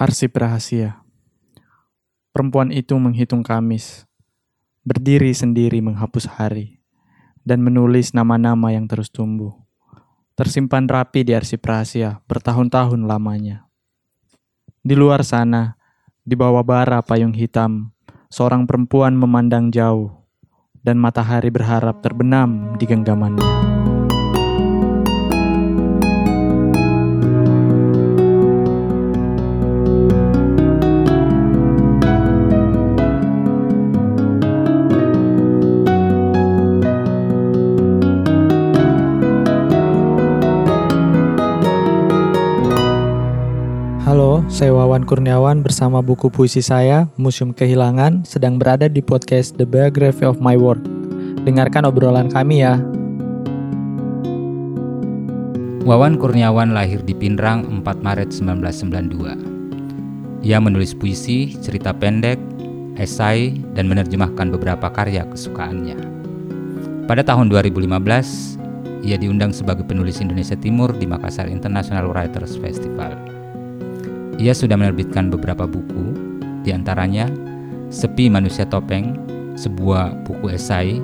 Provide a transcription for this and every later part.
Arsip rahasia. Perempuan itu menghitung Kamis, berdiri sendiri menghapus hari, dan menulis nama-nama yang terus tumbuh. Tersimpan rapi di arsip rahasia bertahun-tahun lamanya. Di luar sana, di bawah bara payung hitam, seorang perempuan memandang jauh, dan matahari berharap terbenam di genggamannya. Saya Wawan Kurniawan bersama buku puisi saya, Museum Kehilangan, sedang berada di podcast The Biography of My Work. Dengarkan obrolan kami ya. Wawan Kurniawan lahir di Pinrang 4 Maret 1992. Ia menulis puisi, cerita pendek, esai, dan menerjemahkan beberapa karya kesukaannya. Pada tahun 2015, ia diundang sebagai penulis Indonesia Timur di Makassar International Writers Festival. Ia sudah menerbitkan beberapa buku, di antaranya Sepi Manusia Topeng, sebuah buku esai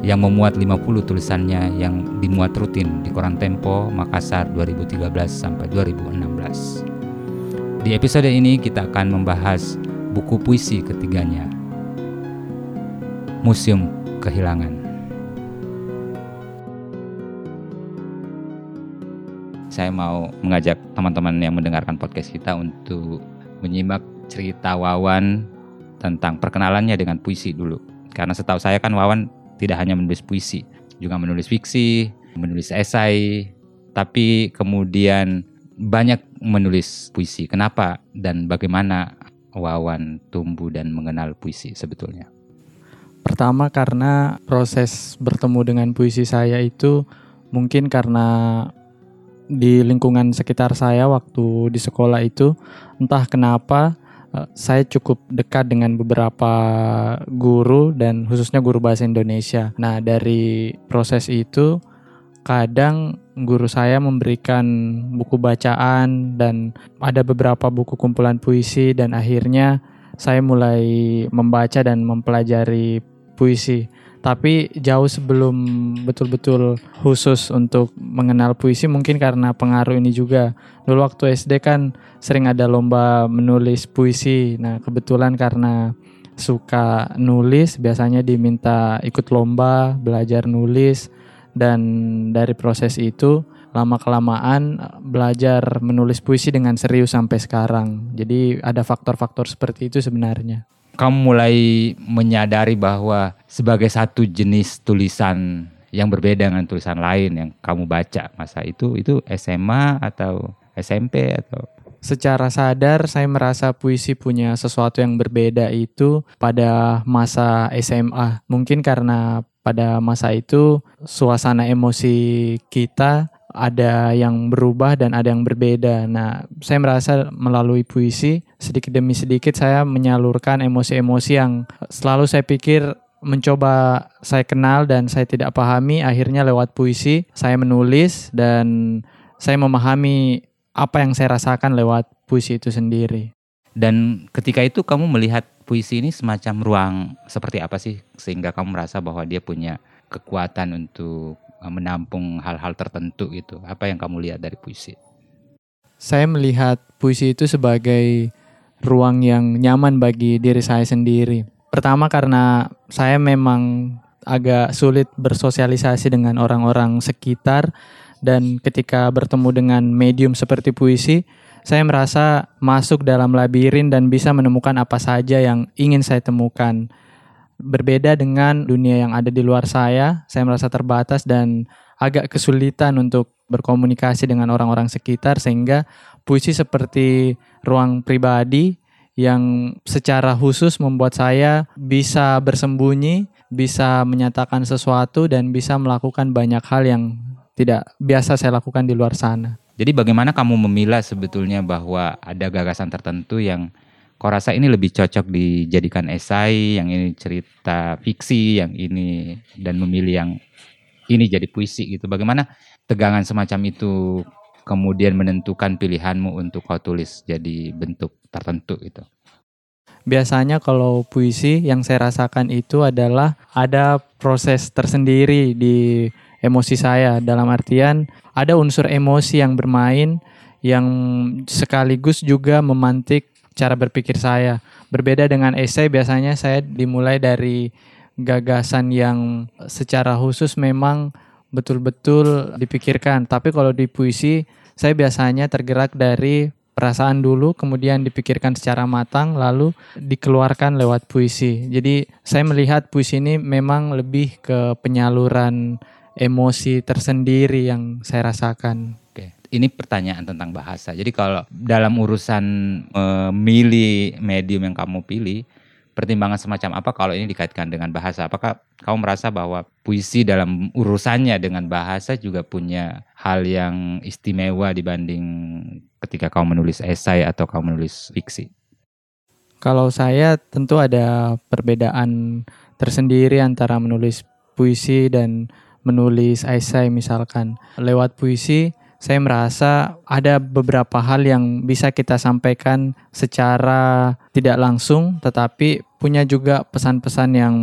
yang memuat 50 tulisannya yang dimuat rutin di koran Tempo Makassar 2013 sampai 2016. Di episode ini kita akan membahas buku puisi ketiganya, Museum Kehilangan. Saya mau mengajak teman-teman yang mendengarkan podcast kita untuk menyimak cerita Wawan tentang perkenalannya dengan puisi dulu. Karena setahu saya kan Wawan tidak hanya menulis puisi, juga menulis fiksi, menulis esai, tapi kemudian banyak menulis puisi. Kenapa dan bagaimana Wawan tumbuh dan mengenal puisi sebetulnya? Pertama karena proses bertemu dengan puisi saya itu mungkin karena di lingkungan sekitar saya waktu di sekolah itu entah kenapa eh, saya cukup dekat dengan beberapa guru dan khususnya guru bahasa Indonesia. Nah, dari proses itu kadang guru saya memberikan buku bacaan dan ada beberapa buku kumpulan puisi dan akhirnya saya mulai membaca dan mempelajari puisi tapi jauh sebelum betul-betul khusus untuk mengenal puisi mungkin karena pengaruh ini juga. Dulu waktu SD kan sering ada lomba menulis puisi. Nah kebetulan karena suka nulis biasanya diminta ikut lomba belajar nulis. Dan dari proses itu lama kelamaan belajar menulis puisi dengan serius sampai sekarang. Jadi ada faktor-faktor seperti itu sebenarnya kamu mulai menyadari bahwa sebagai satu jenis tulisan yang berbeda dengan tulisan lain yang kamu baca masa itu itu SMA atau SMP atau? Secara sadar saya merasa puisi punya sesuatu yang berbeda itu pada masa SMA mungkin karena pada masa itu suasana emosi kita ada yang berubah dan ada yang berbeda. Nah, saya merasa melalui puisi sedikit demi sedikit saya menyalurkan emosi-emosi yang selalu saya pikir mencoba saya kenal dan saya tidak pahami. Akhirnya lewat puisi saya menulis dan saya memahami apa yang saya rasakan lewat puisi itu sendiri. Dan ketika itu kamu melihat puisi ini semacam ruang seperti apa sih sehingga kamu merasa bahwa dia punya kekuatan untuk menampung hal-hal tertentu itu. Apa yang kamu lihat dari puisi? Saya melihat puisi itu sebagai ruang yang nyaman bagi diri saya sendiri. Pertama karena saya memang agak sulit bersosialisasi dengan orang-orang sekitar dan ketika bertemu dengan medium seperti puisi, saya merasa masuk dalam labirin dan bisa menemukan apa saja yang ingin saya temukan berbeda dengan dunia yang ada di luar saya. Saya merasa terbatas dan agak kesulitan untuk berkomunikasi dengan orang-orang sekitar sehingga puisi seperti ruang pribadi yang secara khusus membuat saya bisa bersembunyi, bisa menyatakan sesuatu dan bisa melakukan banyak hal yang tidak biasa saya lakukan di luar sana. Jadi bagaimana kamu memilah sebetulnya bahwa ada gagasan tertentu yang kok rasa ini lebih cocok dijadikan esai, yang ini cerita fiksi, yang ini dan memilih yang ini jadi puisi gitu. Bagaimana tegangan semacam itu kemudian menentukan pilihanmu untuk kau tulis jadi bentuk tertentu itu? Biasanya kalau puisi yang saya rasakan itu adalah ada proses tersendiri di emosi saya dalam artian ada unsur emosi yang bermain yang sekaligus juga memantik cara berpikir saya. Berbeda dengan esai biasanya saya dimulai dari gagasan yang secara khusus memang betul-betul dipikirkan. Tapi kalau di puisi saya biasanya tergerak dari perasaan dulu, kemudian dipikirkan secara matang, lalu dikeluarkan lewat puisi. Jadi saya melihat puisi ini memang lebih ke penyaluran emosi tersendiri yang saya rasakan. Ini pertanyaan tentang bahasa. Jadi kalau dalam urusan memilih medium yang kamu pilih, pertimbangan semacam apa kalau ini dikaitkan dengan bahasa? Apakah kamu merasa bahwa puisi dalam urusannya dengan bahasa juga punya hal yang istimewa dibanding ketika kamu menulis esai atau kamu menulis fiksi? Kalau saya tentu ada perbedaan tersendiri antara menulis puisi dan menulis esai misalkan. Lewat puisi saya merasa ada beberapa hal yang bisa kita sampaikan secara tidak langsung tetapi punya juga pesan-pesan yang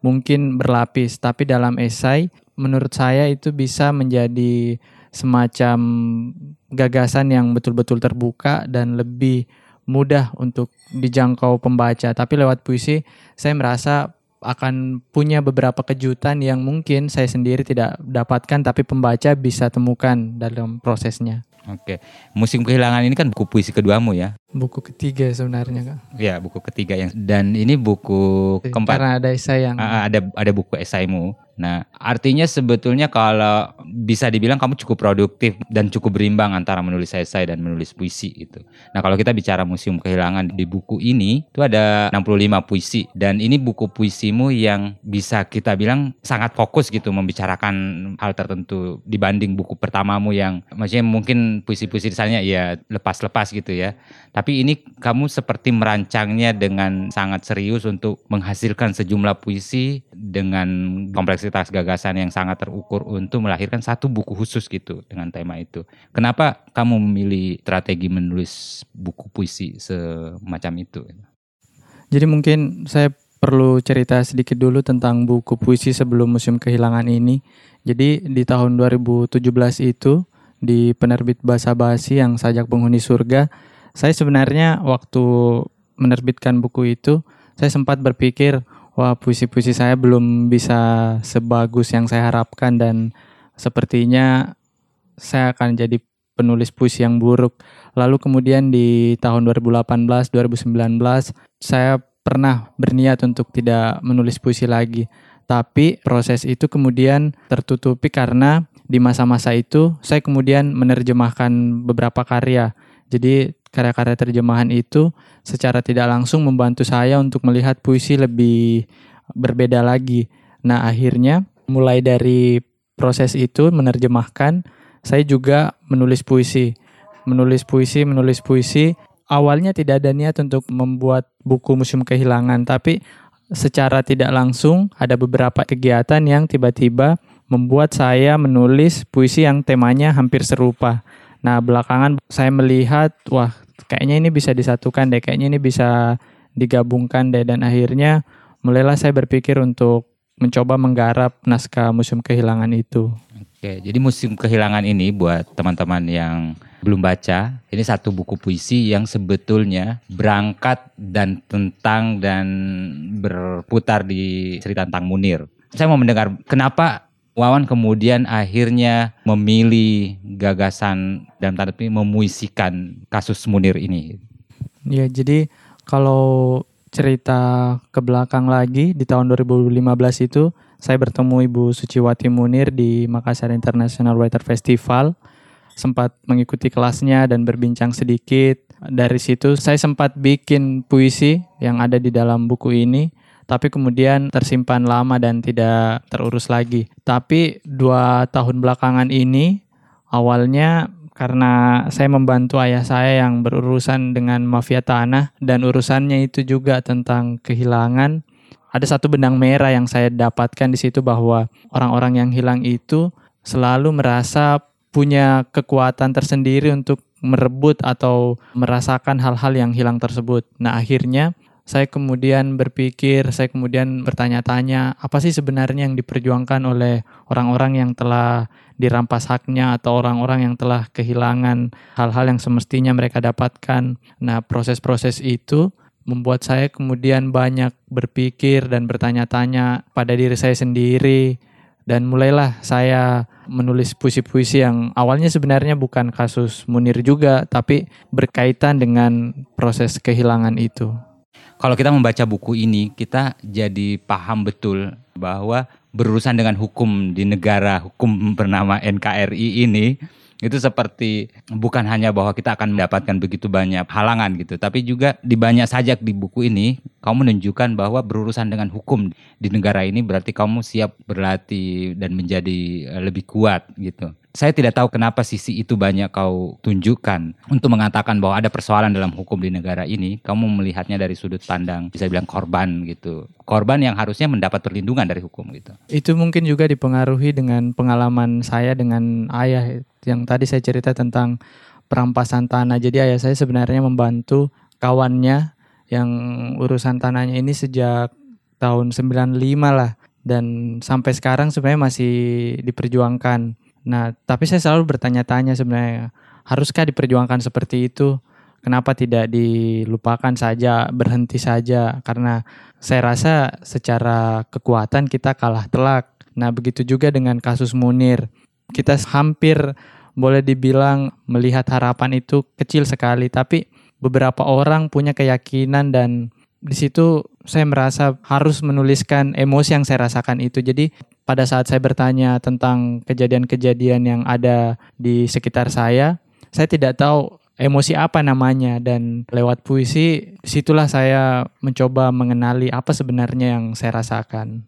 mungkin berlapis. Tapi dalam esai menurut saya itu bisa menjadi semacam gagasan yang betul-betul terbuka dan lebih mudah untuk dijangkau pembaca. Tapi lewat puisi saya merasa akan punya beberapa kejutan yang mungkin saya sendiri tidak dapatkan tapi pembaca bisa temukan dalam prosesnya. Oke, musim kehilangan ini kan buku puisi keduamu ya? Buku ketiga sebenarnya kak. Ya buku ketiga yang dan ini buku keempat. Karena ada esai yang. Ada ada buku esaimu. Nah, artinya sebetulnya kalau bisa dibilang kamu cukup produktif dan cukup berimbang antara menulis esai dan menulis puisi itu. Nah, kalau kita bicara Museum Kehilangan di buku ini itu ada 65 puisi dan ini buku puisimu yang bisa kita bilang sangat fokus gitu membicarakan hal tertentu dibanding buku pertamamu yang maksudnya mungkin puisi-puisi misalnya ya lepas-lepas gitu ya. Tapi ini kamu seperti merancangnya dengan sangat serius untuk menghasilkan sejumlah puisi dengan kompleksitas kompleksitas gagasan yang sangat terukur untuk melahirkan satu buku khusus gitu dengan tema itu. Kenapa kamu memilih strategi menulis buku puisi semacam itu? Jadi mungkin saya perlu cerita sedikit dulu tentang buku puisi sebelum Museum Kehilangan ini. Jadi di tahun 2017 itu di penerbit Bahasa Basi yang sajak penghuni surga, saya sebenarnya waktu menerbitkan buku itu, saya sempat berpikir, Wah, puisi-puisi saya belum bisa sebagus yang saya harapkan dan sepertinya saya akan jadi penulis puisi yang buruk. Lalu kemudian di tahun 2018, 2019 saya pernah berniat untuk tidak menulis puisi lagi. Tapi proses itu kemudian tertutupi karena di masa-masa itu saya kemudian menerjemahkan beberapa karya. Jadi karya-karya terjemahan itu secara tidak langsung membantu saya untuk melihat puisi lebih berbeda lagi. Nah, akhirnya mulai dari proses itu menerjemahkan, saya juga menulis puisi. Menulis puisi, menulis puisi. Awalnya tidak ada niat untuk membuat buku Museum Kehilangan, tapi secara tidak langsung ada beberapa kegiatan yang tiba-tiba membuat saya menulis puisi yang temanya hampir serupa. Nah, belakangan saya melihat, wah, kayaknya ini bisa disatukan deh, kayaknya ini bisa digabungkan deh, dan akhirnya mulailah saya berpikir untuk mencoba menggarap naskah Museum Kehilangan itu. Oke, jadi Museum Kehilangan ini buat teman-teman yang belum baca, ini satu buku puisi yang sebetulnya berangkat dan tentang dan berputar di cerita tentang Munir. Saya mau mendengar kenapa Wawan kemudian akhirnya memilih gagasan dan tanda petik memuisikan kasus Munir ini. Ya, jadi kalau cerita ke belakang lagi di tahun 2015 itu saya bertemu Ibu Suciwati Munir di Makassar International Writer Festival. Sempat mengikuti kelasnya dan berbincang sedikit. Dari situ saya sempat bikin puisi yang ada di dalam buku ini tapi kemudian tersimpan lama dan tidak terurus lagi. Tapi dua tahun belakangan ini awalnya karena saya membantu ayah saya yang berurusan dengan mafia tanah dan urusannya itu juga tentang kehilangan. Ada satu benang merah yang saya dapatkan di situ bahwa orang-orang yang hilang itu selalu merasa punya kekuatan tersendiri untuk merebut atau merasakan hal-hal yang hilang tersebut. Nah, akhirnya saya kemudian berpikir, saya kemudian bertanya-tanya, apa sih sebenarnya yang diperjuangkan oleh orang-orang yang telah dirampas haknya atau orang-orang yang telah kehilangan hal-hal yang semestinya mereka dapatkan. Nah, proses-proses itu membuat saya kemudian banyak berpikir dan bertanya-tanya pada diri saya sendiri dan mulailah saya menulis puisi-puisi yang awalnya sebenarnya bukan kasus Munir juga tapi berkaitan dengan proses kehilangan itu kalau kita membaca buku ini, kita jadi paham betul bahwa berurusan dengan hukum di negara hukum bernama NKRI ini itu seperti bukan hanya bahwa kita akan mendapatkan begitu banyak halangan gitu, tapi juga di banyak sajak di buku ini kamu menunjukkan bahwa berurusan dengan hukum di negara ini berarti kamu siap berlatih dan menjadi eh, lebih kuat gitu saya tidak tahu kenapa sisi itu banyak kau tunjukkan untuk mengatakan bahwa ada persoalan dalam hukum di negara ini. Kamu melihatnya dari sudut pandang bisa bilang korban gitu, korban yang harusnya mendapat perlindungan dari hukum gitu. Itu mungkin juga dipengaruhi dengan pengalaman saya dengan ayah yang tadi saya cerita tentang perampasan tanah. Jadi ayah saya sebenarnya membantu kawannya yang urusan tanahnya ini sejak tahun 95 lah dan sampai sekarang sebenarnya masih diperjuangkan. Nah, tapi saya selalu bertanya-tanya sebenarnya, haruskah diperjuangkan seperti itu? Kenapa tidak dilupakan saja, berhenti saja? Karena saya rasa secara kekuatan kita kalah telak. Nah, begitu juga dengan kasus Munir. Kita hampir boleh dibilang melihat harapan itu kecil sekali, tapi beberapa orang punya keyakinan dan di situ saya merasa harus menuliskan emosi yang saya rasakan itu. Jadi pada saat saya bertanya tentang kejadian-kejadian yang ada di sekitar saya, saya tidak tahu emosi apa namanya dan lewat puisi situlah saya mencoba mengenali apa sebenarnya yang saya rasakan.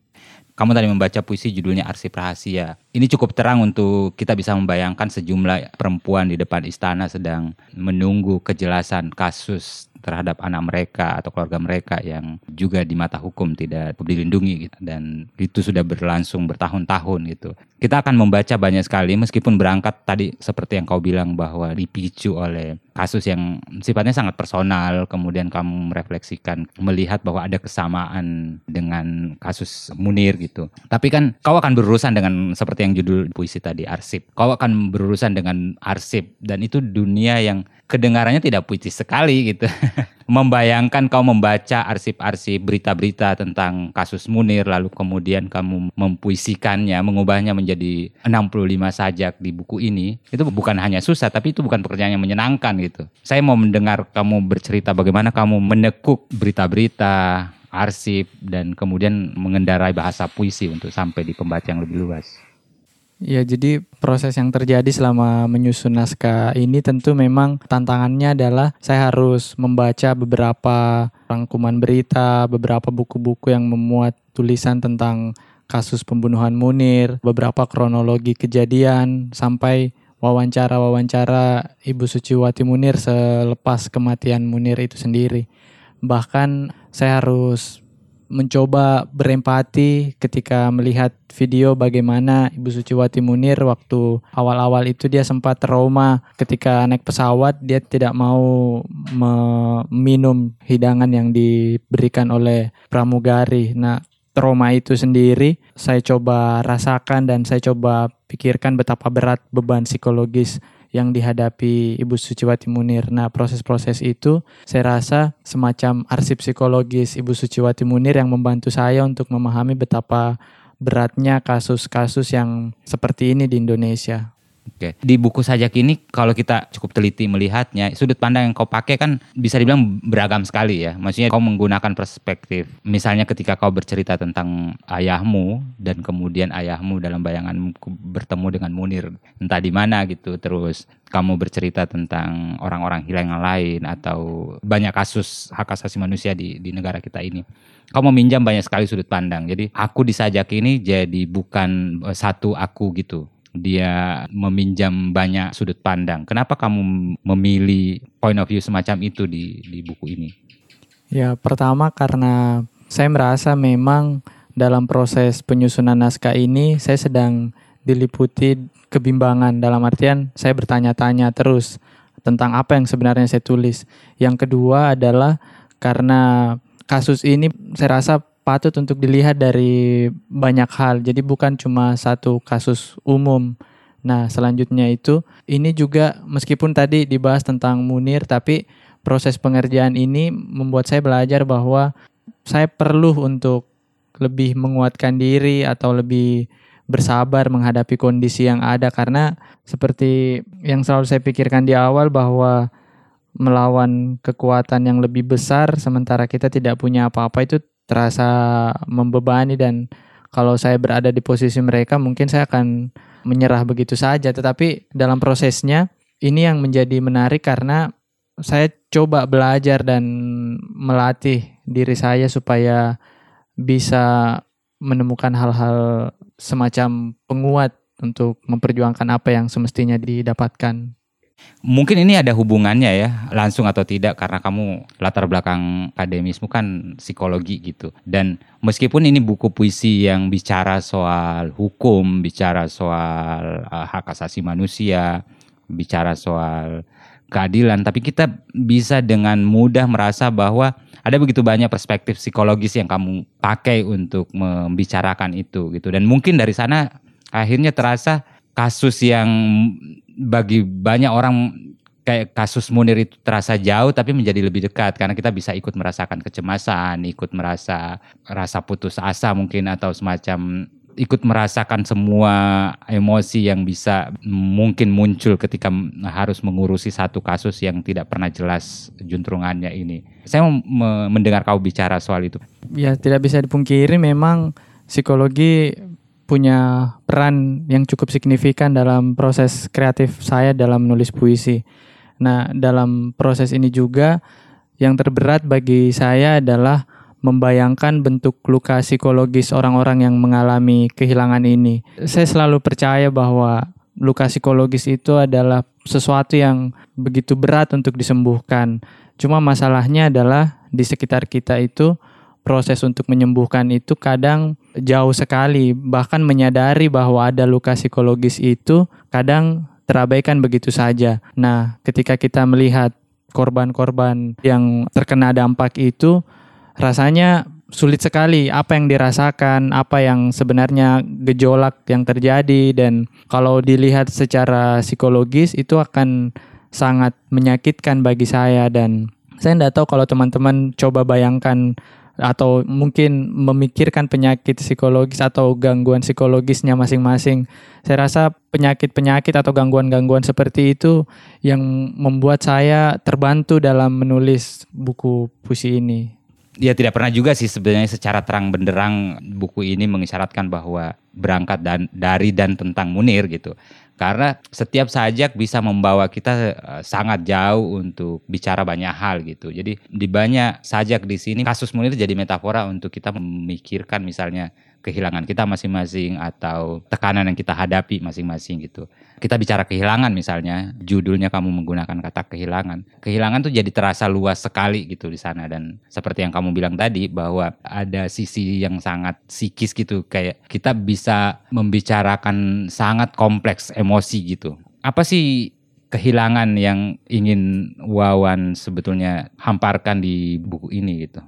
Kamu tadi membaca puisi judulnya Arsip Rahasia. Ini cukup terang untuk kita bisa membayangkan sejumlah perempuan di depan istana sedang menunggu kejelasan kasus terhadap anak mereka atau keluarga mereka yang juga di mata hukum tidak dilindungi gitu. dan itu sudah berlangsung bertahun-tahun gitu. Kita akan membaca banyak sekali meskipun berangkat tadi seperti yang kau bilang bahwa dipicu oleh kasus yang sifatnya sangat personal kemudian kamu merefleksikan melihat bahwa ada kesamaan dengan kasus Munir gitu. Tapi kan kau akan berurusan dengan seperti yang judul puisi tadi arsip. Kau akan berurusan dengan arsip dan itu dunia yang kedengarannya tidak puitis sekali gitu. Membayangkan kau membaca arsip-arsip berita-berita tentang kasus Munir lalu kemudian kamu mempuisikannya, mengubahnya menjadi 65 sajak di buku ini. Itu bukan hanya susah tapi itu bukan pekerjaan yang menyenangkan gitu. Saya mau mendengar kamu bercerita bagaimana kamu menekuk berita-berita, arsip dan kemudian mengendarai bahasa puisi untuk sampai di pembaca yang lebih luas. Ya, jadi proses yang terjadi selama menyusun naskah ini tentu memang tantangannya adalah saya harus membaca beberapa rangkuman berita, beberapa buku-buku yang memuat tulisan tentang kasus pembunuhan Munir, beberapa kronologi kejadian sampai wawancara-wawancara Ibu Suciwati Munir selepas kematian Munir itu sendiri. Bahkan saya harus mencoba berempati ketika melihat video bagaimana Ibu Suciwati Munir waktu awal-awal itu dia sempat trauma ketika naik pesawat dia tidak mau meminum hidangan yang diberikan oleh pramugari. Nah, trauma itu sendiri saya coba rasakan dan saya coba pikirkan betapa berat beban psikologis yang dihadapi Ibu Suciwati Munir. Nah, proses-proses itu saya rasa semacam arsip psikologis Ibu Suciwati Munir yang membantu saya untuk memahami betapa beratnya kasus-kasus yang seperti ini di Indonesia. Oke, di buku sajak ini kalau kita cukup teliti melihatnya, sudut pandang yang kau pakai kan bisa dibilang beragam sekali ya. Maksudnya kau menggunakan perspektif. Misalnya ketika kau bercerita tentang ayahmu dan kemudian ayahmu dalam bayangan bertemu dengan Munir entah di mana gitu. Terus kamu bercerita tentang orang-orang hilang yang lain atau banyak kasus hak asasi manusia di di negara kita ini. Kau meminjam banyak sekali sudut pandang. Jadi aku di sajak ini jadi bukan eh, satu aku gitu dia meminjam banyak sudut pandang. Kenapa kamu memilih point of view semacam itu di di buku ini? Ya, pertama karena saya merasa memang dalam proses penyusunan naskah ini saya sedang diliputi kebimbangan dalam artian saya bertanya-tanya terus tentang apa yang sebenarnya saya tulis. Yang kedua adalah karena kasus ini saya rasa patut untuk dilihat dari banyak hal. Jadi bukan cuma satu kasus umum. Nah, selanjutnya itu ini juga meskipun tadi dibahas tentang Munir tapi proses pengerjaan ini membuat saya belajar bahwa saya perlu untuk lebih menguatkan diri atau lebih bersabar menghadapi kondisi yang ada karena seperti yang selalu saya pikirkan di awal bahwa melawan kekuatan yang lebih besar sementara kita tidak punya apa-apa itu terasa membebani dan kalau saya berada di posisi mereka mungkin saya akan menyerah begitu saja tetapi dalam prosesnya ini yang menjadi menarik karena saya coba belajar dan melatih diri saya supaya bisa menemukan hal-hal semacam penguat untuk memperjuangkan apa yang semestinya didapatkan. Mungkin ini ada hubungannya ya, langsung atau tidak karena kamu latar belakang akademismu kan psikologi gitu. Dan meskipun ini buku puisi yang bicara soal hukum, bicara soal uh, hak asasi manusia, bicara soal keadilan, tapi kita bisa dengan mudah merasa bahwa ada begitu banyak perspektif psikologis yang kamu pakai untuk membicarakan itu gitu dan mungkin dari sana akhirnya terasa kasus yang bagi banyak orang kayak kasus Munir itu terasa jauh tapi menjadi lebih dekat karena kita bisa ikut merasakan kecemasan, ikut merasa rasa putus asa mungkin atau semacam ikut merasakan semua emosi yang bisa mungkin muncul ketika harus mengurusi satu kasus yang tidak pernah jelas juntrungannya ini. Saya mendengar kau bicara soal itu. Ya, tidak bisa dipungkiri memang psikologi punya peran yang cukup signifikan dalam proses kreatif saya dalam menulis puisi. Nah, dalam proses ini juga yang terberat bagi saya adalah membayangkan bentuk luka psikologis orang-orang yang mengalami kehilangan ini. Saya selalu percaya bahwa luka psikologis itu adalah sesuatu yang begitu berat untuk disembuhkan. Cuma masalahnya adalah di sekitar kita itu proses untuk menyembuhkan itu kadang jauh sekali. Bahkan menyadari bahwa ada luka psikologis itu kadang terabaikan begitu saja. Nah, ketika kita melihat korban-korban yang terkena dampak itu, rasanya sulit sekali apa yang dirasakan, apa yang sebenarnya gejolak yang terjadi dan kalau dilihat secara psikologis itu akan sangat menyakitkan bagi saya dan saya tidak tahu kalau teman-teman coba bayangkan atau mungkin memikirkan penyakit psikologis atau gangguan psikologisnya masing-masing. Saya rasa penyakit-penyakit atau gangguan-gangguan seperti itu yang membuat saya terbantu dalam menulis buku puisi ini ya tidak pernah juga sih sebenarnya secara terang benderang buku ini mengisyaratkan bahwa berangkat dan dari dan tentang Munir gitu. Karena setiap sajak bisa membawa kita uh, sangat jauh untuk bicara banyak hal gitu. Jadi di banyak sajak di sini kasus Munir jadi metafora untuk kita memikirkan misalnya kehilangan kita masing-masing atau tekanan yang kita hadapi masing-masing gitu. Kita bicara kehilangan misalnya, judulnya kamu menggunakan kata kehilangan. Kehilangan tuh jadi terasa luas sekali gitu di sana dan seperti yang kamu bilang tadi bahwa ada sisi yang sangat psikis gitu kayak kita bisa membicarakan sangat kompleks emosi gitu. Apa sih kehilangan yang ingin Wawan sebetulnya hamparkan di buku ini gitu?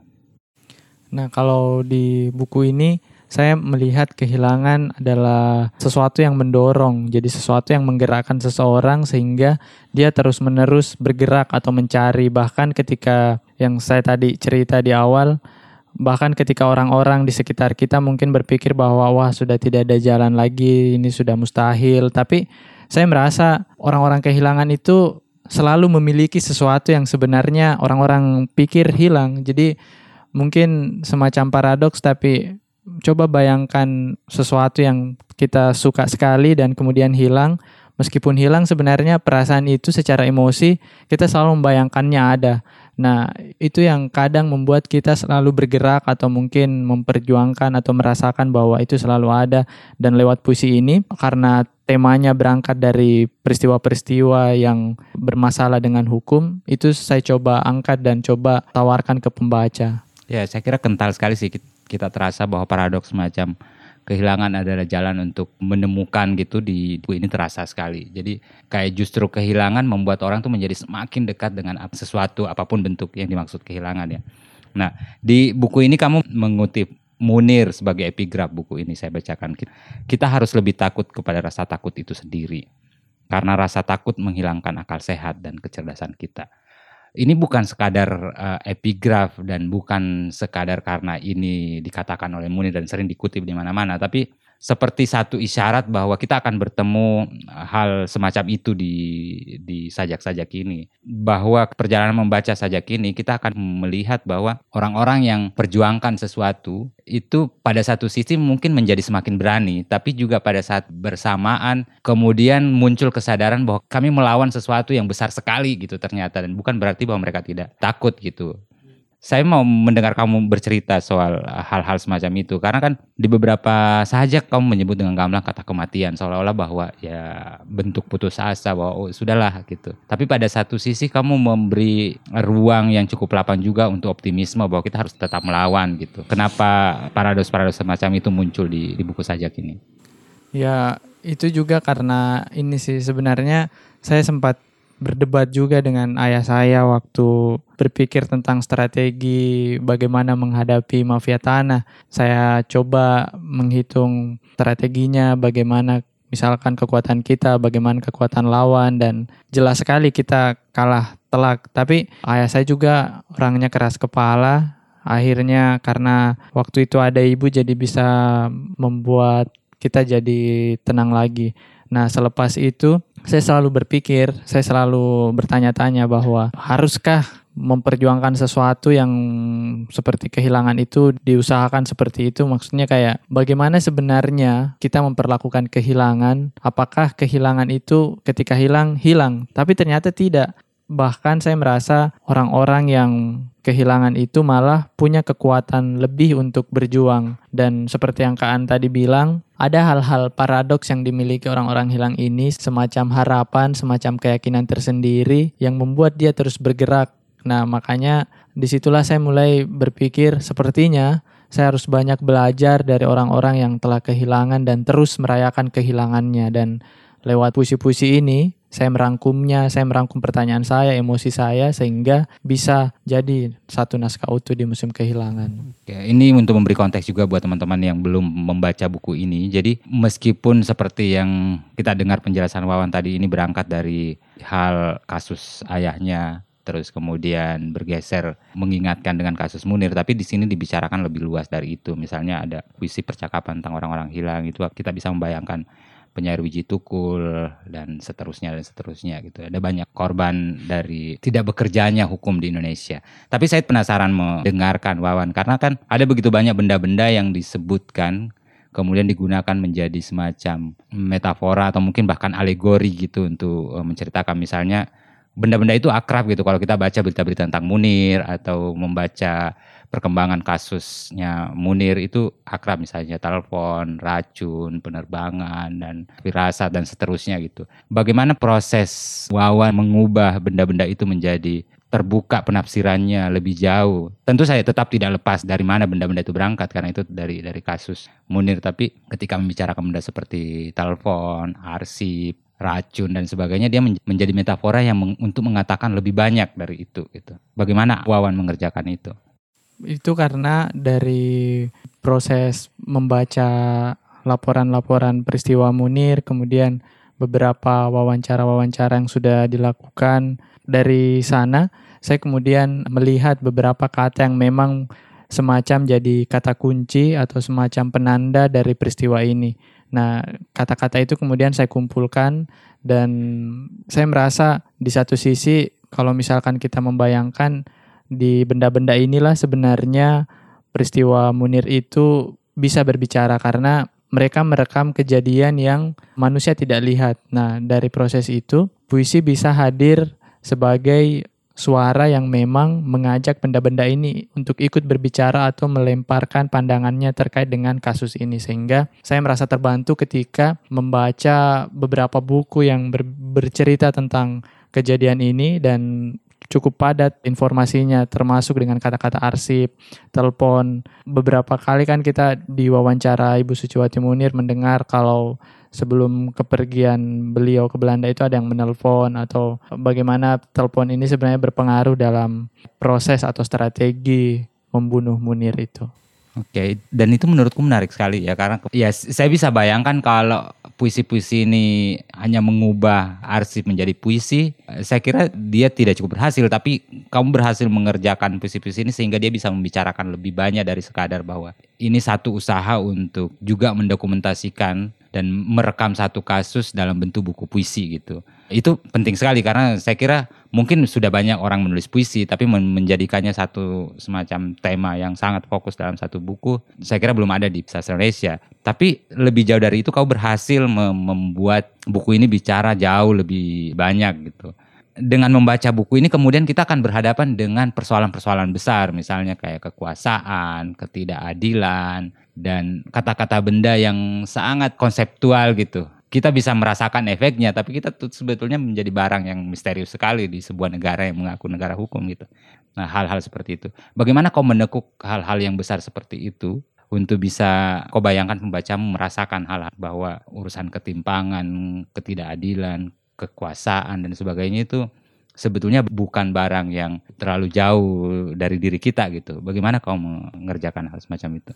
Nah, kalau di buku ini saya melihat kehilangan adalah sesuatu yang mendorong, jadi sesuatu yang menggerakkan seseorang sehingga dia terus-menerus bergerak atau mencari. Bahkan ketika yang saya tadi cerita di awal, bahkan ketika orang-orang di sekitar kita mungkin berpikir bahwa wah sudah tidak ada jalan lagi, ini sudah mustahil. Tapi saya merasa orang-orang kehilangan itu selalu memiliki sesuatu yang sebenarnya orang-orang pikir hilang. Jadi mungkin semacam paradoks tapi coba bayangkan sesuatu yang kita suka sekali dan kemudian hilang. Meskipun hilang sebenarnya perasaan itu secara emosi kita selalu membayangkannya ada. Nah, itu yang kadang membuat kita selalu bergerak atau mungkin memperjuangkan atau merasakan bahwa itu selalu ada dan lewat puisi ini karena temanya berangkat dari peristiwa-peristiwa yang bermasalah dengan hukum, itu saya coba angkat dan coba tawarkan ke pembaca. Ya, saya kira kental sekali sih kita terasa bahwa paradoks semacam kehilangan adalah jalan untuk menemukan gitu di buku ini terasa sekali. Jadi kayak justru kehilangan membuat orang tuh menjadi semakin dekat dengan sesuatu apa pun bentuk yang dimaksud kehilangan ya. Nah, di buku ini kamu mengutip Munir sebagai epigraf buku ini saya bacakan. Kita harus lebih takut kepada rasa takut itu sendiri. Karena rasa takut menghilangkan akal sehat dan kecerdasan kita ini bukan sekadar uh, epigraf dan bukan sekadar karena ini dikatakan oleh Munir dan sering dikutip di mana-mana, tapi seperti satu isyarat bahwa kita akan bertemu eh, hal semacam itu di di sajak-sajak ini. Bahwa perjalanan membaca sajak ini kita akan melihat bahwa orang-orang yang perjuangkan sesuatu itu pada satu sisi mungkin menjadi semakin berani, tapi juga pada saat bersamaan kemudian muncul kesadaran bahwa kami melawan sesuatu yang besar sekali gitu ternyata dan bukan berarti bahwa mereka tidak takut gitu saya mau mendengar kamu bercerita soal hal-hal semacam itu karena kan di beberapa saja kamu menyebut dengan gamblang kata kematian seolah-olah bahwa ya bentuk putus asa bahwa oh, sudahlah gitu. Tapi pada satu sisi kamu memberi ruang yang cukup lapang juga untuk optimisme bahwa kita harus tetap melawan gitu. Kenapa paradoks-paradoks semacam itu muncul di, di buku sajak ini? Ya itu juga karena ini sih sebenarnya saya sempat berdebat juga dengan ayah saya waktu berpikir tentang strategi bagaimana menghadapi mafia tanah. Saya coba menghitung strateginya bagaimana misalkan kekuatan kita, bagaimana kekuatan lawan dan jelas sekali kita kalah telak. Tapi ayah saya juga orangnya keras kepala. Akhirnya karena waktu itu ada ibu jadi bisa membuat kita jadi tenang lagi. Nah, selepas itu saya selalu berpikir, saya selalu bertanya-tanya bahwa haruskah memperjuangkan sesuatu yang seperti kehilangan itu diusahakan seperti itu? Maksudnya kayak bagaimana sebenarnya kita memperlakukan kehilangan? Apakah kehilangan itu ketika hilang hilang? Tapi ternyata tidak. Bahkan saya merasa orang-orang yang kehilangan itu malah punya kekuatan lebih untuk berjuang. Dan seperti yang Kak An tadi bilang, ada hal-hal paradoks yang dimiliki orang-orang hilang ini, semacam harapan, semacam keyakinan tersendiri yang membuat dia terus bergerak. Nah, makanya di situlah saya mulai berpikir sepertinya saya harus banyak belajar dari orang-orang yang telah kehilangan dan terus merayakan kehilangannya. Dan lewat puisi-puisi ini, saya merangkumnya, saya merangkum pertanyaan saya, emosi saya sehingga bisa jadi satu naskah utuh di musim kehilangan. Oke, ini untuk memberi konteks juga buat teman-teman yang belum membaca buku ini. Jadi meskipun seperti yang kita dengar penjelasan Wawan tadi ini berangkat dari hal kasus ayahnya terus kemudian bergeser mengingatkan dengan kasus Munir tapi di sini dibicarakan lebih luas dari itu misalnya ada puisi percakapan tentang orang-orang hilang itu kita bisa membayangkan penyair wiji tukul dan seterusnya dan seterusnya gitu. Ada banyak korban dari tidak bekerjanya hukum di Indonesia. Tapi saya penasaran mendengarkan Wawan karena kan ada begitu banyak benda-benda yang disebutkan kemudian digunakan menjadi semacam metafora atau mungkin bahkan alegori gitu untuk eh, menceritakan misalnya benda-benda itu akrab gitu kalau kita baca berita-berita tentang Munir atau membaca perkembangan kasusnya Munir itu akrab misalnya telepon, racun, penerbangan dan firasat dan seterusnya gitu. Bagaimana proses Wawan mengubah benda-benda itu menjadi terbuka penafsirannya lebih jauh. Tentu saya tetap tidak lepas dari mana benda-benda itu berangkat karena itu dari dari kasus Munir tapi ketika membicarakan benda seperti telepon, arsip, racun dan sebagainya dia menjadi metafora yang meng, untuk mengatakan lebih banyak dari itu gitu. Bagaimana Wawan mengerjakan itu? Itu karena dari proses membaca laporan-laporan peristiwa Munir, kemudian beberapa wawancara-wawancara yang sudah dilakukan dari sana, saya kemudian melihat beberapa kata yang memang semacam jadi kata kunci atau semacam penanda dari peristiwa ini. Nah, kata-kata itu kemudian saya kumpulkan dan saya merasa di satu sisi kalau misalkan kita membayangkan di benda-benda inilah sebenarnya peristiwa Munir itu bisa berbicara karena mereka merekam kejadian yang manusia tidak lihat. Nah, dari proses itu, puisi bisa hadir sebagai suara yang memang mengajak benda-benda ini untuk ikut berbicara atau melemparkan pandangannya terkait dengan kasus ini sehingga saya merasa terbantu ketika membaca beberapa buku yang ber bercerita tentang kejadian ini dan cukup padat informasinya termasuk dengan kata-kata arsip, telepon. Beberapa kali kan kita diwawancara Ibu Suciwati Munir mendengar kalau sebelum kepergian beliau ke Belanda itu ada yang menelpon atau bagaimana telepon ini sebenarnya berpengaruh dalam proses atau strategi membunuh Munir itu. Oke, dan itu menurutku menarik sekali ya karena ya saya bisa bayangkan kalau puisi-puisi ini hanya mengubah arsip menjadi puisi, saya kira dia tidak cukup berhasil tapi kamu berhasil mengerjakan puisi-puisi ini sehingga dia bisa membicarakan lebih banyak dari sekadar bahwa ini satu usaha untuk juga mendokumentasikan dan merekam satu kasus dalam bentuk buku puisi gitu. Itu penting sekali karena saya kira mungkin sudah banyak orang menulis puisi tapi menjadikannya satu semacam tema yang sangat fokus dalam satu buku saya kira belum ada di sastra Indonesia. Tapi lebih jauh dari itu kau berhasil membuat buku ini bicara jauh lebih banyak gitu dengan membaca buku ini kemudian kita akan berhadapan dengan persoalan-persoalan besar misalnya kayak kekuasaan, ketidakadilan dan kata-kata benda yang sangat konseptual gitu. Kita bisa merasakan efeknya tapi kita tuh sebetulnya menjadi barang yang misterius sekali di sebuah negara yang mengaku negara hukum gitu. Nah, hal-hal seperti itu. Bagaimana kau menekuk hal-hal yang besar seperti itu untuk bisa kau bayangkan pembacamu merasakan hal, hal bahwa urusan ketimpangan, ketidakadilan, kekuasaan dan sebagainya itu sebetulnya bukan barang yang terlalu jauh dari diri kita gitu. Bagaimana kau mengerjakan hal semacam itu?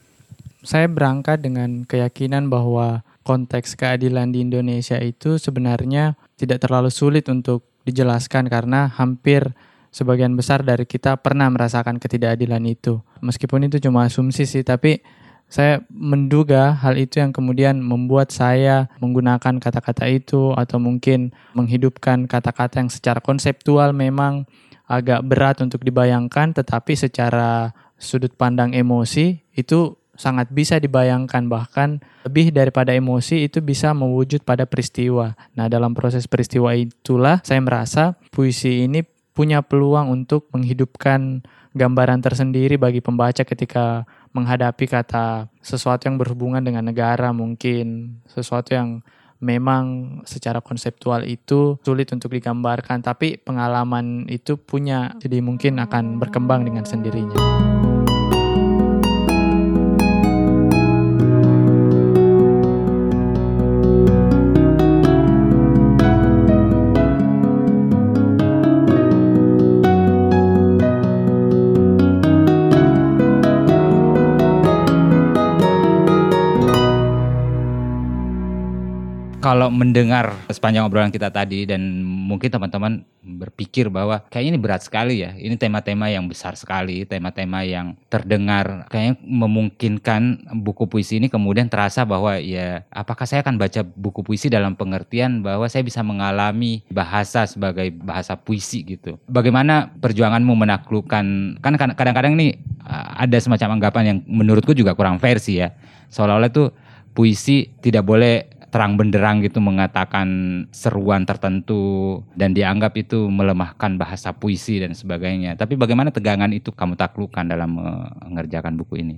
Saya berangkat dengan keyakinan bahwa konteks keadilan di Indonesia itu sebenarnya tidak terlalu sulit untuk dijelaskan karena hampir sebagian besar dari kita pernah merasakan ketidakadilan itu. Meskipun itu cuma asumsi sih, tapi saya menduga hal itu yang kemudian membuat saya menggunakan kata-kata itu atau mungkin menghidupkan kata-kata yang secara konseptual memang agak berat untuk dibayangkan tetapi secara sudut pandang emosi itu sangat bisa dibayangkan bahkan lebih daripada emosi itu bisa mewujud pada peristiwa. Nah, dalam proses peristiwa itulah saya merasa puisi ini punya peluang untuk menghidupkan gambaran tersendiri bagi pembaca ketika menghadapi kata sesuatu yang berhubungan dengan negara mungkin sesuatu yang memang secara konseptual itu sulit untuk digambarkan tapi pengalaman itu punya jadi mungkin akan berkembang dengan sendirinya. Kalau mendengar sepanjang obrolan kita tadi dan mungkin teman-teman berpikir bahwa kayaknya ini berat sekali ya. Ini tema-tema yang besar sekali, tema-tema yang terdengar kayaknya memungkinkan buku puisi ini kemudian terasa bahwa ya apakah saya akan baca buku puisi dalam pengertian bahwa saya bisa mengalami bahasa sebagai bahasa puisi gitu. Bagaimana perjuanganmu menaklukkan kan kadang-kadang ini ada semacam anggapan yang menurutku juga kurang versi ya. Seolah-olah tuh puisi tidak boleh terang benderang gitu mengatakan seruan tertentu dan dianggap itu melemahkan bahasa puisi dan sebagainya. Tapi bagaimana tegangan itu kamu taklukkan dalam mengerjakan buku ini?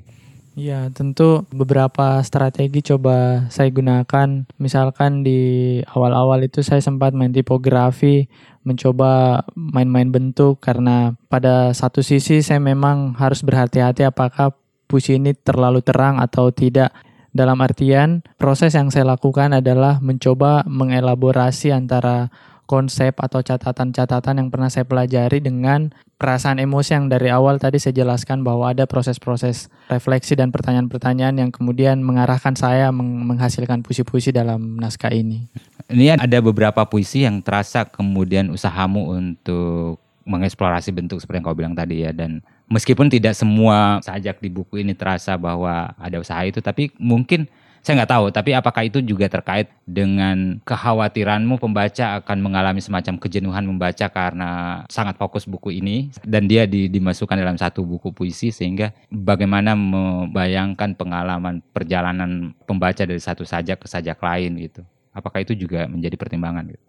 Ya, tentu beberapa strategi coba saya gunakan. Misalkan di awal-awal itu saya sempat main tipografi, mencoba main-main bentuk karena pada satu sisi saya memang harus berhati-hati apakah puisi ini terlalu terang atau tidak. Dalam artian, proses yang saya lakukan adalah mencoba mengelaborasi antara konsep atau catatan-catatan yang pernah saya pelajari dengan perasaan emosi yang dari awal tadi saya jelaskan bahwa ada proses-proses refleksi dan pertanyaan-pertanyaan yang kemudian mengarahkan saya menghasilkan puisi-puisi dalam naskah ini. Ini ada beberapa puisi yang terasa kemudian usahamu untuk mengeksplorasi bentuk seperti yang kau bilang tadi ya dan meskipun tidak semua sajak di buku ini terasa bahwa ada usaha itu tapi mungkin saya nggak tahu tapi apakah itu juga terkait dengan kekhawatiranmu pembaca akan mengalami semacam kejenuhan membaca karena sangat fokus buku ini dan dia di, dimasukkan dalam satu buku puisi sehingga bagaimana membayangkan pengalaman perjalanan pembaca dari satu sajak ke sajak lain gitu. Apakah itu juga menjadi pertimbangan gitu?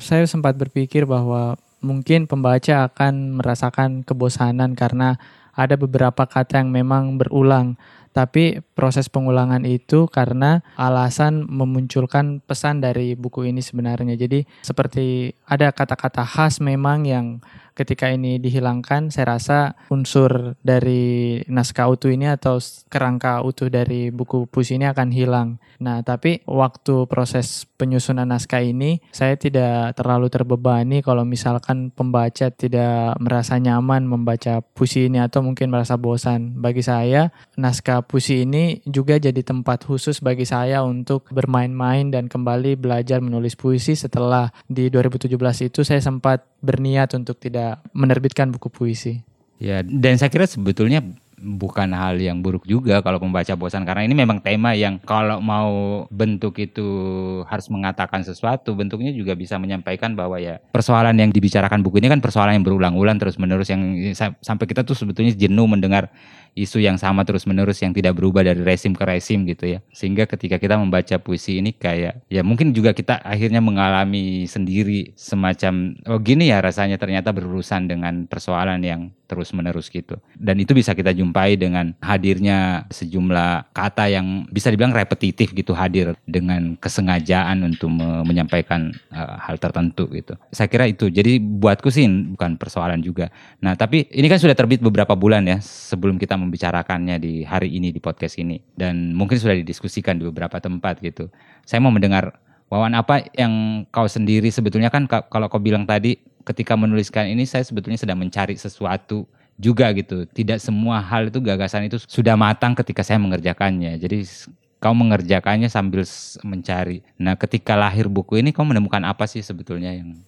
Saya sempat berpikir bahwa mungkin pembaca akan merasakan kebosanan karena ada beberapa kata yang memang berulang. Tapi proses pengulangan itu karena alasan memunculkan pesan dari buku ini sebenarnya. Jadi seperti ada kata-kata khas memang yang ketika ini dihilangkan, saya rasa unsur dari naskah utuh ini atau kerangka utuh dari buku puisi ini akan hilang. Nah, tapi waktu proses penyusunan naskah ini, saya tidak terlalu terbebani kalau misalkan pembaca tidak merasa nyaman membaca puisi ini atau mungkin merasa bosan. Bagi saya, naskah puisi ini juga jadi tempat khusus bagi saya untuk bermain-main dan kembali belajar menulis puisi setelah di 2017 itu saya sempat berniat untuk tidak menerbitkan buku puisi. Ya, dan saya kira sebetulnya bukan hal yang buruk juga kalau pembaca bosan karena ini memang tema yang kalau mau bentuk itu harus mengatakan sesuatu bentuknya juga bisa menyampaikan bahwa ya persoalan yang dibicarakan buku ini kan persoalan yang berulang-ulang terus menerus yang sampai kita tuh sebetulnya jenuh mendengar isu yang sama terus-menerus yang tidak berubah dari resim ke resim gitu ya. Sehingga ketika kita membaca puisi ini kayak ya mungkin juga kita akhirnya mengalami sendiri semacam oh gini ya rasanya ternyata berurusan dengan persoalan yang terus-menerus gitu. Dan itu bisa kita jumpai dengan hadirnya sejumlah kata yang bisa dibilang repetitif gitu hadir dengan kesengajaan untuk me menyampaikan uh, hal tertentu gitu. Saya kira itu. Jadi buatku sih bukan persoalan juga. Nah, tapi ini kan sudah terbit beberapa bulan ya sebelum kita membicarakannya di hari ini di podcast ini dan mungkin sudah didiskusikan di beberapa tempat gitu. Saya mau mendengar Wawan apa yang kau sendiri sebetulnya kan kalau kau bilang tadi ketika menuliskan ini saya sebetulnya sedang mencari sesuatu juga gitu. Tidak semua hal itu gagasan itu sudah matang ketika saya mengerjakannya. Jadi kau mengerjakannya sambil mencari. Nah, ketika lahir buku ini kau menemukan apa sih sebetulnya yang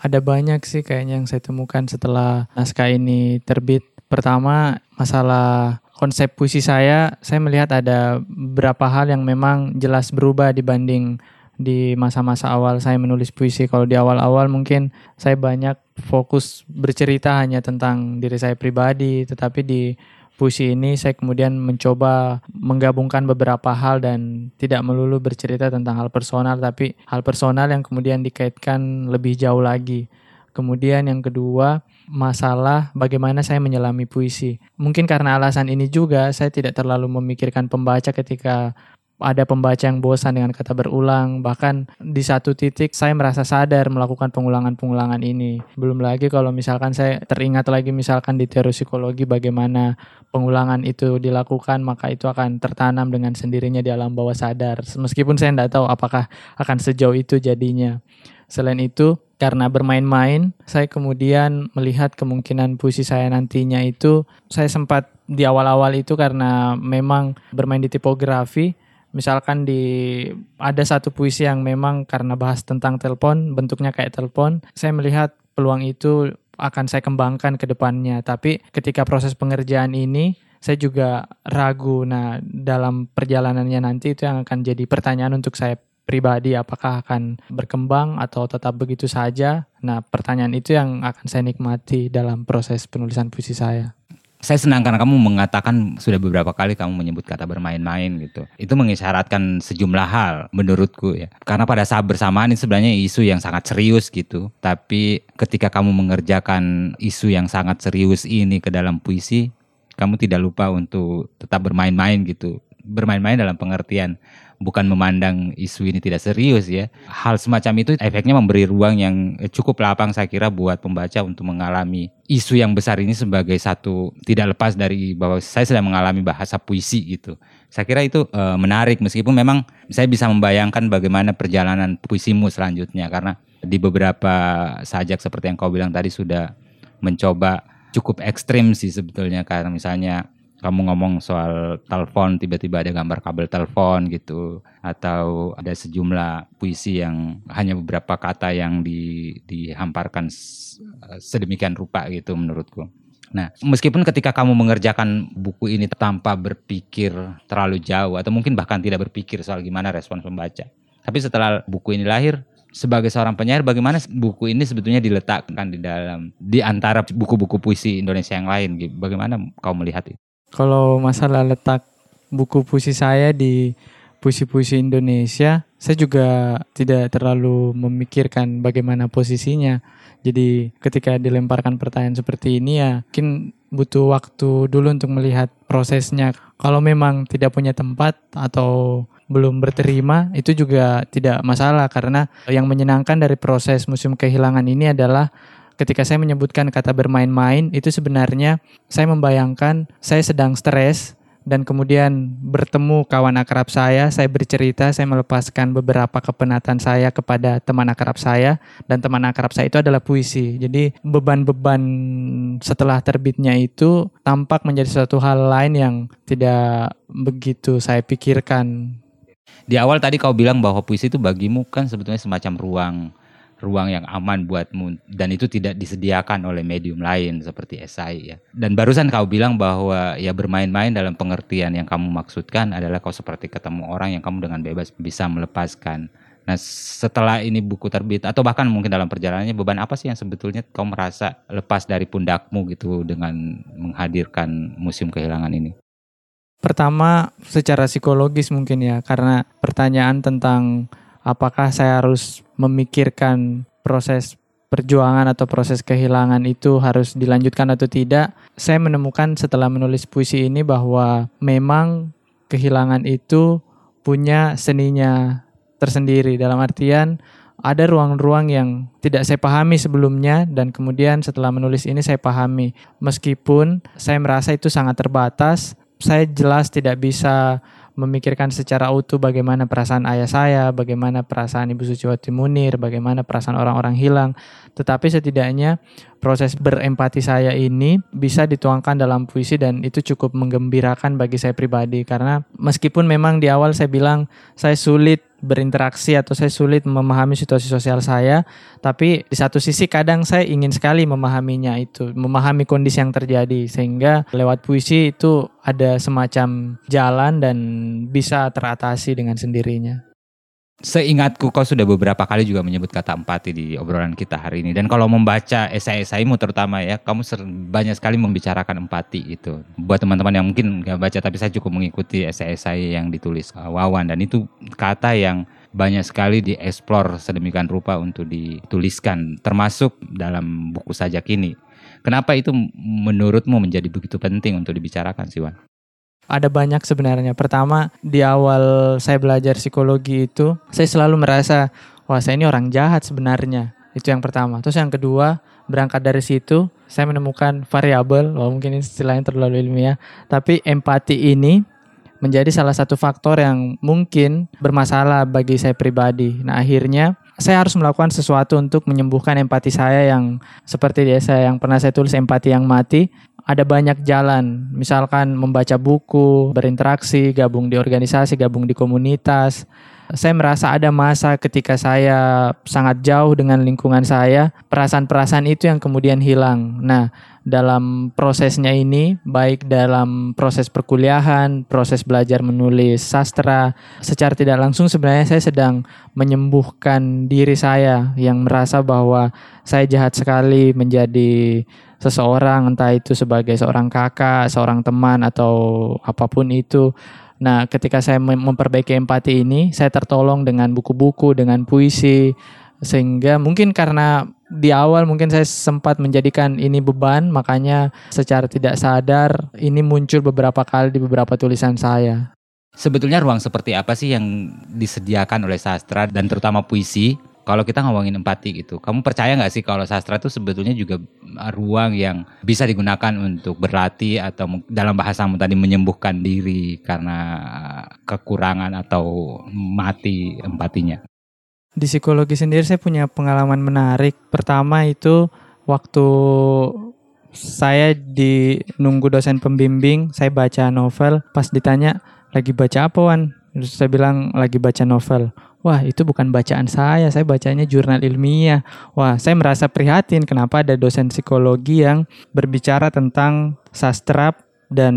ada banyak sih kayaknya yang saya temukan setelah naskah ini terbit Pertama, masalah konsep puisi saya, saya melihat ada beberapa hal yang memang jelas berubah dibanding di masa-masa awal saya menulis puisi. Kalau di awal-awal mungkin saya banyak fokus bercerita hanya tentang diri saya pribadi, tetapi di puisi ini saya kemudian mencoba menggabungkan beberapa hal dan tidak melulu bercerita tentang hal personal, tapi hal personal yang kemudian dikaitkan lebih jauh lagi. Kemudian yang kedua, masalah bagaimana saya menyelami puisi. Mungkin karena alasan ini juga saya tidak terlalu memikirkan pembaca ketika ada pembaca yang bosan dengan kata berulang. Bahkan di satu titik saya merasa sadar melakukan pengulangan-pengulangan ini. Belum lagi kalau misalkan saya teringat lagi misalkan di teori psikologi bagaimana pengulangan itu dilakukan, maka itu akan tertanam dengan sendirinya di alam bawah sadar. Meskipun saya tidak tahu apakah akan sejauh itu jadinya. Selain itu, karena bermain-main, saya kemudian melihat kemungkinan puisi saya nantinya itu, saya sempat di awal-awal itu karena memang bermain di tipografi, misalkan di ada satu puisi yang memang karena bahas tentang telepon, bentuknya kayak telepon, saya melihat peluang itu akan saya kembangkan ke depannya. Tapi ketika proses pengerjaan ini, saya juga ragu. Nah, dalam perjalanannya nanti itu yang akan jadi pertanyaan untuk saya pribadi apakah akan berkembang atau tetap begitu saja. Nah, pertanyaan itu yang akan saya nikmati dalam proses penulisan puisi saya. Saya senang karena kamu mengatakan sudah beberapa kali kamu menyebut kata bermain-main gitu. Itu mengisyaratkan sejumlah hal menurutku ya. Karena pada saat bersamaan ini sebenarnya isu yang sangat serius gitu. Tapi ketika kamu mengerjakan isu yang sangat serius ini ke dalam puisi, kamu tidak lupa untuk tetap bermain-main gitu. Bermain-main dalam pengertian bukan memandang isu ini tidak serius ya. Hal semacam itu efeknya memberi ruang yang cukup lapang saya kira buat pembaca untuk mengalami isu yang besar ini sebagai satu tidak lepas dari bahwa saya sedang mengalami bahasa puisi gitu. Saya kira itu e, menarik meskipun memang saya bisa membayangkan bagaimana perjalanan puisimu selanjutnya karena di beberapa sajak seperti yang kau bilang tadi sudah mencoba cukup ekstrim sih sebetulnya karena misalnya kamu ngomong soal telepon tiba-tiba ada gambar kabel telepon gitu atau ada sejumlah puisi yang hanya beberapa kata yang di, dihamparkan sedemikian rupa gitu menurutku. Nah, meskipun ketika kamu mengerjakan buku ini tanpa berpikir terlalu jauh atau mungkin bahkan tidak berpikir soal gimana respon pembaca. Tapi setelah buku ini lahir, sebagai seorang penyair bagaimana buku ini sebetulnya diletakkan di dalam di antara buku-buku puisi Indonesia yang lain bagaimana kau melihat itu kalau masalah letak buku puisi saya di puisi-puisi Indonesia, saya juga tidak terlalu memikirkan bagaimana posisinya. Jadi ketika dilemparkan pertanyaan seperti ini ya mungkin butuh waktu dulu untuk melihat prosesnya. Kalau memang tidak punya tempat atau belum berterima itu juga tidak masalah karena yang menyenangkan dari proses musim kehilangan ini adalah ketika saya menyebutkan kata bermain-main itu sebenarnya saya membayangkan saya sedang stres dan kemudian bertemu kawan akrab saya, saya bercerita, saya melepaskan beberapa kepenatan saya kepada teman akrab saya dan teman akrab saya itu adalah puisi. Jadi beban-beban setelah terbitnya itu tampak menjadi suatu hal lain yang tidak begitu saya pikirkan. Di awal tadi kau bilang bahwa puisi itu bagimu kan sebetulnya semacam ruang ruang yang aman buatmu dan itu tidak disediakan oleh medium lain seperti esai ya. Dan barusan kau bilang bahwa ya bermain-main dalam pengertian yang kamu maksudkan adalah kau seperti ketemu orang yang kamu dengan bebas bisa melepaskan. Nah, setelah ini buku terbit atau bahkan mungkin dalam perjalanannya beban apa sih yang sebetulnya kau merasa lepas dari pundakmu gitu dengan menghadirkan museum kehilangan ini? Pertama, secara psikologis mungkin ya, karena pertanyaan tentang apakah saya harus memikirkan proses perjuangan atau proses kehilangan itu harus dilanjutkan atau tidak, saya menemukan setelah menulis puisi ini bahwa memang kehilangan itu punya seninya tersendiri. Dalam artian ada ruang-ruang yang tidak saya pahami sebelumnya dan kemudian setelah menulis ini saya pahami. Meskipun saya merasa itu sangat terbatas saya jelas tidak bisa memikirkan secara utuh bagaimana perasaan ayah saya, bagaimana perasaan Ibu Suciwati Munir, bagaimana perasaan orang-orang hilang. Tetapi setidaknya proses berempati saya ini bisa dituangkan dalam puisi dan itu cukup menggembirakan bagi saya pribadi karena meskipun memang di awal saya bilang saya sulit berinteraksi atau saya sulit memahami situasi sosial saya, tapi di satu sisi kadang saya ingin sekali memahaminya itu, memahami kondisi yang terjadi sehingga lewat puisi itu ada semacam jalan dan bisa teratasi dengan sendirinya. Seingatku kau sudah beberapa kali juga menyebut kata empati di obrolan kita hari ini. Dan kalau membaca esai-esaimu terutama ya, kamu banyak sekali membicarakan empati itu. Buat teman-teman yang mungkin nggak baca, tapi saya cukup mengikuti esai-esai yang ditulis uh, Wawan. Dan itu kata yang banyak sekali dieksplor sedemikian rupa untuk dituliskan. Termasuk dalam buku sajak ini. Kenapa itu menurutmu menjadi begitu penting untuk dibicarakan sih Wan? Ada banyak sebenarnya. Pertama, di awal saya belajar psikologi itu, saya selalu merasa, wah saya ini orang jahat sebenarnya. Itu yang pertama. Terus yang kedua, berangkat dari situ, saya menemukan variabel, wah mungkin istilahnya terlalu ilmiah, tapi empati ini menjadi salah satu faktor yang mungkin bermasalah bagi saya pribadi. Nah akhirnya saya harus melakukan sesuatu untuk menyembuhkan empati saya yang seperti dia saya yang pernah saya tulis empati yang mati ada banyak jalan, misalkan membaca buku, berinteraksi, gabung di organisasi, gabung di komunitas. Saya merasa ada masa ketika saya sangat jauh dengan lingkungan saya, perasaan-perasaan itu yang kemudian hilang. Nah, dalam prosesnya ini, baik dalam proses perkuliahan, proses belajar menulis sastra, secara tidak langsung sebenarnya saya sedang menyembuhkan diri saya yang merasa bahwa saya jahat sekali menjadi seseorang entah itu sebagai seorang kakak, seorang teman atau apa pun itu. Nah, ketika saya memperbaiki empati ini, saya tertolong dengan buku-buku, dengan puisi sehingga mungkin karena di awal mungkin saya sempat menjadikan ini beban, makanya secara tidak sadar ini muncul beberapa kali di beberapa tulisan saya. Sebetulnya ruang seperti apa sih yang disediakan oleh sastra dan terutama puisi kalau kita ngomongin empati gitu, kamu percaya nggak sih kalau sastra itu sebetulnya juga ruang yang bisa digunakan untuk berlatih atau dalam bahasamu tadi menyembuhkan diri karena kekurangan atau mati empatinya? Di psikologi sendiri saya punya pengalaman menarik. Pertama itu waktu saya di nunggu dosen pembimbing, saya baca novel, pas ditanya lagi baca apa Wan? Terus saya bilang lagi baca novel Wah, itu bukan bacaan saya, saya bacanya jurnal ilmiah. Wah, saya merasa prihatin kenapa ada dosen psikologi yang berbicara tentang sastra dan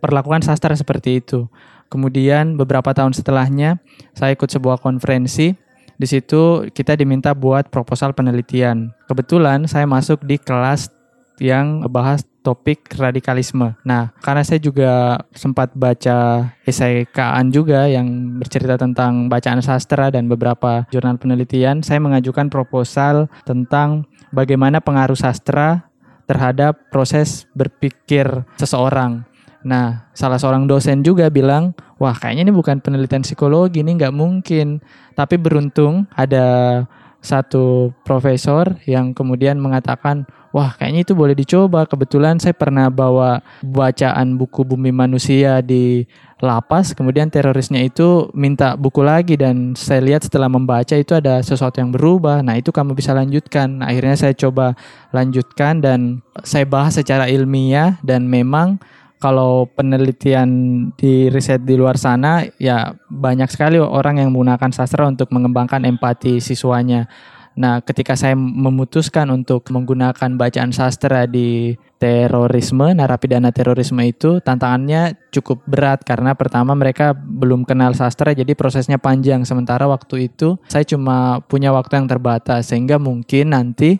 perlakuan sastra seperti itu. Kemudian beberapa tahun setelahnya, saya ikut sebuah konferensi. Di situ kita diminta buat proposal penelitian. Kebetulan saya masuk di kelas yang bahas topik radikalisme. Nah, karena saya juga sempat baca esai Kaan juga yang bercerita tentang bacaan sastra dan beberapa jurnal penelitian, saya mengajukan proposal tentang bagaimana pengaruh sastra terhadap proses berpikir seseorang. Nah, salah seorang dosen juga bilang, wah kayaknya ini bukan penelitian psikologi, ini nggak mungkin. Tapi beruntung ada satu profesor yang kemudian mengatakan, wah kayaknya itu boleh dicoba. Kebetulan saya pernah bawa bacaan buku Bumi Manusia di lapas, kemudian terorisnya itu minta buku lagi dan saya lihat setelah membaca itu ada sesuatu yang berubah. Nah itu kamu bisa lanjutkan. Nah, akhirnya saya coba lanjutkan dan saya bahas secara ilmiah dan memang kalau penelitian di riset di luar sana ya banyak sekali orang yang menggunakan sastra untuk mengembangkan empati siswanya. Nah, ketika saya memutuskan untuk menggunakan bacaan sastra di terorisme, narapidana terorisme itu tantangannya cukup berat karena pertama mereka belum kenal sastra jadi prosesnya panjang sementara waktu itu saya cuma punya waktu yang terbatas sehingga mungkin nanti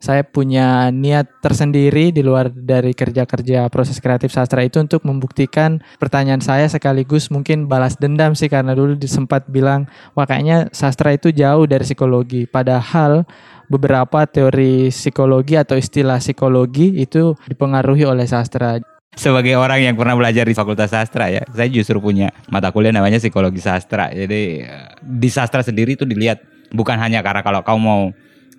saya punya niat tersendiri di luar dari kerja-kerja proses kreatif sastra itu untuk membuktikan pertanyaan saya sekaligus mungkin balas dendam sih karena dulu sempat bilang wah kayaknya sastra itu jauh dari psikologi padahal beberapa teori psikologi atau istilah psikologi itu dipengaruhi oleh sastra sebagai orang yang pernah belajar di Fakultas Sastra ya, saya justru punya mata kuliah namanya psikologi sastra. Jadi eh, di sastra sendiri itu dilihat bukan hanya karena kalau kamu mau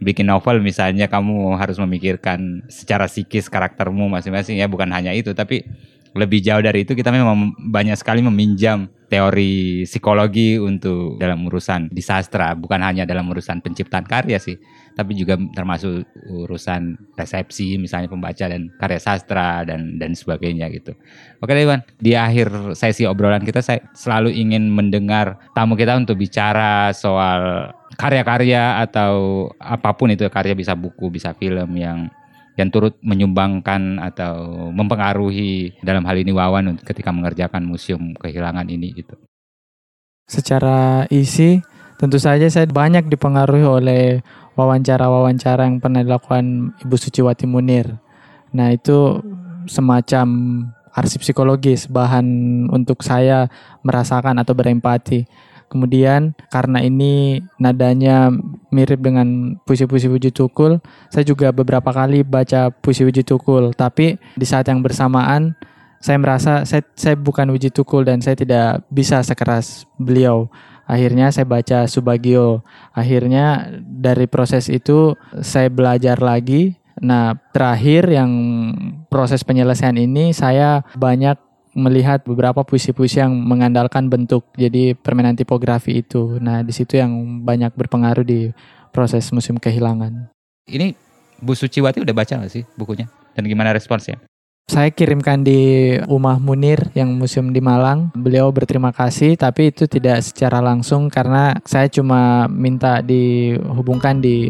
bikin novel misalnya kamu harus memikirkan secara psikis karaktermu masing-masing ya bukan hanya itu tapi lebih jauh dari itu kita memang banyak sekali meminjam teori psikologi untuk dalam urusan di sastra bukan hanya dalam urusan penciptaan karya sih tapi juga termasuk urusan resepsi misalnya pembaca dan karya sastra dan dan sebagainya gitu. Oke Iwan, di akhir sesi obrolan kita saya selalu ingin mendengar tamu kita untuk bicara soal karya-karya atau apa pun itu karya bisa buku, bisa film yang yang turut menyumbangkan atau mempengaruhi dalam hal ini Wawan ketika mengerjakan museum kehilangan ini gitu. Secara isi tentu saja saya banyak dipengaruhi oleh wawancara-wawancara yang pernah dilakukan Ibu Suciwati Munir. Nah itu semacam arsip psikologis, bahan untuk saya merasakan atau berempati. Kemudian karena ini nadanya mirip dengan puisi-puisi Puji Tukul, saya juga beberapa kali baca puisi Puji Tukul. Tapi di saat yang bersamaan saya merasa saya, saya bukan Puji Tukul dan saya tidak bisa sekeras beliau. Akhirnya saya baca Subagio. Akhirnya dari proses itu saya belajar lagi. Nah, terakhir yang proses penyelesaian ini saya banyak melihat beberapa puisi-puisi yang mengandalkan bentuk jadi permainan tipografi itu. Nah, di situ yang banyak berpengaruh di proses musim kehilangan. Ini Bu Suciwati udah baca gak sih bukunya? Dan gimana responsnya? Saya kirimkan di Umah Munir yang museum di Malang. Beliau berterima kasih, tapi itu tidak secara langsung karena saya cuma minta dihubungkan di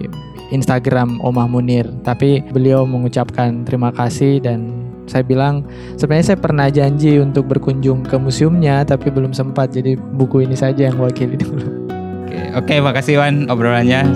Instagram Umah Munir. Tapi beliau mengucapkan terima kasih dan saya bilang sebenarnya saya pernah janji untuk berkunjung ke museumnya tapi belum sempat jadi buku ini saja yang wakili dulu. Oke, oke makasih Wan obrolannya.